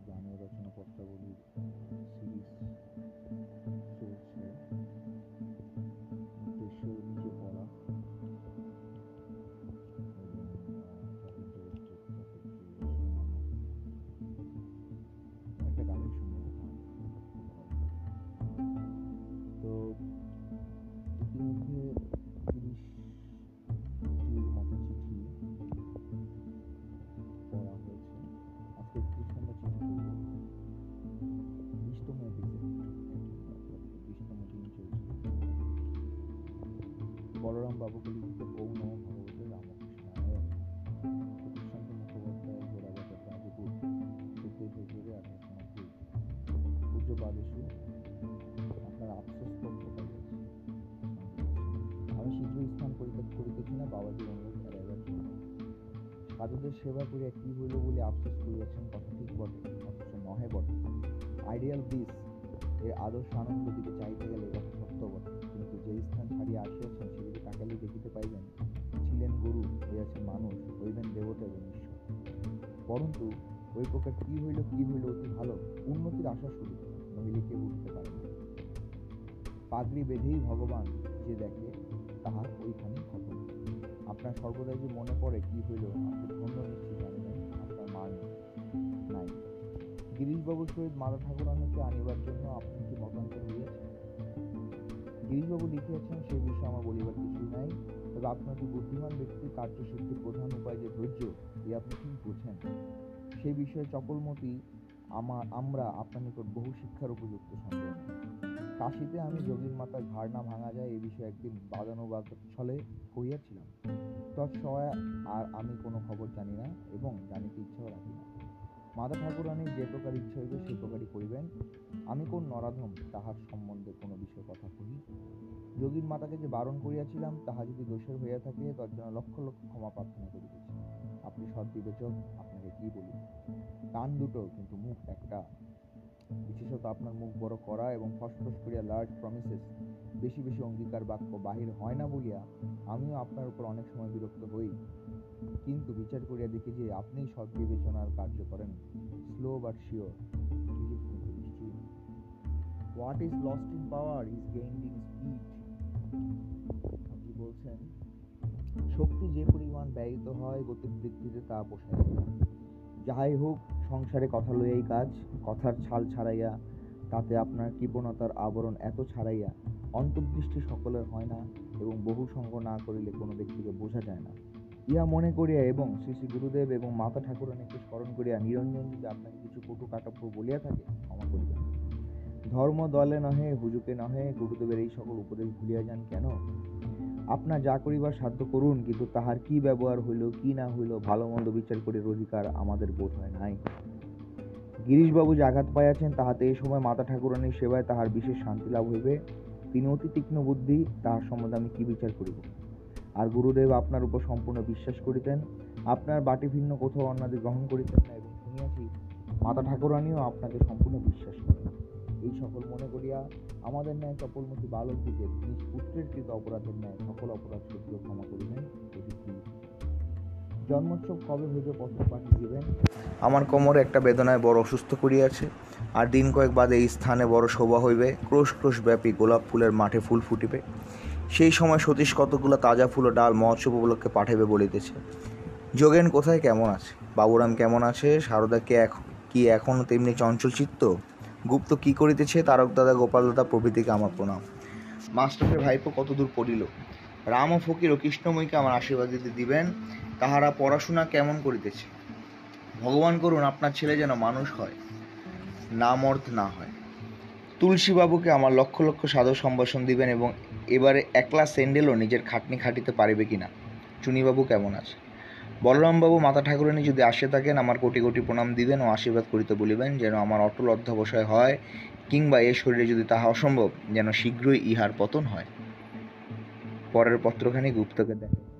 গানের রচনা পত্রাবলী বলরাম বাবুকে লিখিত ওম নম ভগবতে রামকৃষ্ণায় প্রতিষ্ঠান্ত মুখোপাধ্যায় জোড়াবাজার গাজীপুর চোদ্দই ফেব্রুয়ারি আঠারোশো নব্বই পূজ্য বাদেশু আপনার আফসোস পত্র পাইয়াছি আমি শীঘ্রই স্থান পরিত্যাগ করিতেছি না বাবাজির অনুরোধ এড়াইবার জন্য। সাধুদের সেবা করিয়া কি হইল বলে আফসোস করিয়াছেন কথা ঠিক বটে, অথচ নহে বটে। আইডিয়াল বিস এর আদর্শ আনন্দ দিকে চাইতে গেলে কথা সত্য বটে। কিন্তু যে স্থান ছাড়িয়া আসিয়াছেন সেদিকে গুরু হইয়াছেন মানুষ হইবেন দেবতা এবং ঈশ্বর। পরন্তু, ওই প্রকার কি হইল কি হইল, অতি ভালো উন্নতির আশা শুরু নহিলে কেউ উঠতে পারে না। পাগড়ি বেঁধেই ভগবান যে দেখে, তাহার ওইখানে খতম। আপনার সর্বদাই যে মনে পড়ে কি হইল, আপনি ধন্য নিশ্চয় জানিবেন আপনার মা নাই। গিরিশবাবুর সহিত মাতা ঠাকুরানীকে আনিবার জন্য আপনি কি মতান্তর হইয়াছেন গিরিশবাবু লিখিয়াছেন সে বিষয়ে আমার বলিবার কিছুই নাই। তবে আপনার কি বুদ্ধিমান ব্যক্তির কার্যসিদ্ধির প্রধান উপায়, যে ধৈর্য, এ আপনি ঠিক বুঝেন? সেই বিষয়ে চপলমতি আমার, আমরা আপনার নিকট বহু শিক্ষার উপযুক্ত সন্দেহ। কাশিতে আমি যোগীর মাতার ঘাড় না ভাঙা যায়, এ বিষয়ে একদিন বাদানুবাদ ছলে করিয়াছিলাম তৎসহায় আর আমি কোনো খবর জানি না এবং জানিতে ইচ্ছাও রাখি না। মাতা ঠাকুরানীর যে প্রকার ইচ্ছা হইবে সেই প্রকারই করিবেন। আমি কোন নরাধম, তাহার সম্বন্ধে কোনো বিষয়ে কথা কহি? যোগীর মাতাকে যে বারণ করিয়াছিলাম, তাহা যদি দোষের হইয়া থাকে তার জন্য লক্ষ লক্ষ ক্ষমা প্রার্থনা করিতেছি। আপনি সৎ বিবেচক, আপনাকে কি বলি? কান দুটো, কিন্তু মুখ একটা। বিশেষত আপনার মুখ বড় করা এবং ফসফস করিয়া লার্জ প্রমিসেস বেশি বেশি অঙ্গীকার বাক্য বাহির হয় না বলিয়া আমিও আপনার উপর অনেক সময় বিরক্ত হই। কিন্তু বিচার করিয়া দেখি যে আপনিই সৎ বিবেচনার কার্য করেন। Slow but sure what is lost in power is gained in speed আপনি বলছেন, শক্তি যে পরিমাণ ব্যয়িত হয় গতিবৃদ্ধিতে তা পোষায় না। যাহাই হোক, সংসারে কথা লইয়াই কাজ। কথার ছাল ছাড়াইয়া, তাতে আপনার কৃপণতার আবরণ এত ছাড়াইয়া, অন্তর্দৃষ্টি সকলের হয় না এবং বহু সঙ্গ না করিলে কোনো ব্যক্তিকে বোঝা যায় না। ইহা মনে করিয়া এবং শ্রী শ্রী গুরুদেব এবং মাতা ঠাকুরানীকে স্মরণ করিয়া নিরঞ্জন যদি আপনাকে কিছু কটু কাটাপ্য বলিয়া থাকে, ক্ষমা করিবেন। ধর্ম দলে নহে, হুজুকে নহে, গুরুদেবের এই সকল উপদেশ ভুলিয়া যান কেন? আপনার যা করিবার সাধ্য করুন, কিন্তু তাহার কি ব্যবহার হইল, কি না হইল, ভালো মন্দ বিচার করির অধিকার আমাদের বোধ হয় নাই। গিরিশবাবু যে আঘাত পাইয়াছেন, তাহাতে এই সময় মাতা ঠাকুরানীর সেবায় তাহার বিশেষ শান্তি লাভ হইবে। তিনি অতি তীক্ষ্ণ বুদ্ধি, তাহার সম্বন্ধে আমি কি বিচার করিব? আর গুরুদেব আপনার উপর সম্পূর্ণ বিশ্বাস করিতেন, আপনার বাটি ভিন্ন কোথাও অন্যাদি গ্রহণ করিতেন না, এবং শুনিয়াছি মাতা ঠাকুরানীও আপনাকে সম্পূর্ণ বিশ্বাস করেন। এই সকল মনে করিয়া আমাদের ন্যায় চপলমতি বালকদিগের নিজ পুত্রের কৃত অপরাধের ন্যায় সকল অপরাধ সহ্য ক্ষমা করিবেন। যদি জন্মোৎসব কবে হইবে পত্র পাঠিয়ে দিবেন? আমার কোমরে একটা বেদনায় বড় অসুস্থ করিয়াছে, আর দিন কয়েক বাদে এই স্থানে বড় শোভা হইবে, ক্রোশ ক্রোশ ব্যাপী গোলাপ ফুলের মাঠে ফুল ফুটিবে। সেই সময় সতীশ কতগুলো তাজা ফুল ও ডাল মহোৎসব উপলক্ষে পাঠাইবে বলিতেছে। যোগেন কোথায় কেমন আছে? বাবুরাম কেমন আছে? সারদা কে এখন কি এখনও তেমনি চঞ্চল চিত্ত? গুপ্ত কি করিতেছে? তারক দাদা, গোপাল দাদা প্রভৃতিকে আমার প্রণাম। মাস্টারের ভাইপো কতদূর পড়িল? রাম ও ফকির ও কৃষ্ণময়ীকে আমার আশীর্বাদ দিতে দিবেন, তাহারা পড়াশোনা কেমন করিতেছে? ভগবান করুন, আপনার ছেলে যেন মানুষ হয়, নামর্থ না হয়। তুলসীবাবুকে আমার লক্ষ লক্ষ সাদর সম্ভাষণ দিবেন এবং এবারে একলা স্যান্ডেলও নিজের খাটনি খাটিতে পারিবে কিনা? চুনিবাবু কেমন আছে? বলরামবাবু মাতা ঠাকুরানী যদি আসে থাকেন, আমার কোটি কোটি প্রণাম দিবেন ও আশীর্বাদ করিতে বলিবেন, যেন আমার অটল অধ্যবসায় হয় কিংবা এ শরীরে যদি তাহা অসম্ভব, যেন শীঘ্রই ইহার পতন হয়। পরের পত্রখানি গুপ্তকে দেখে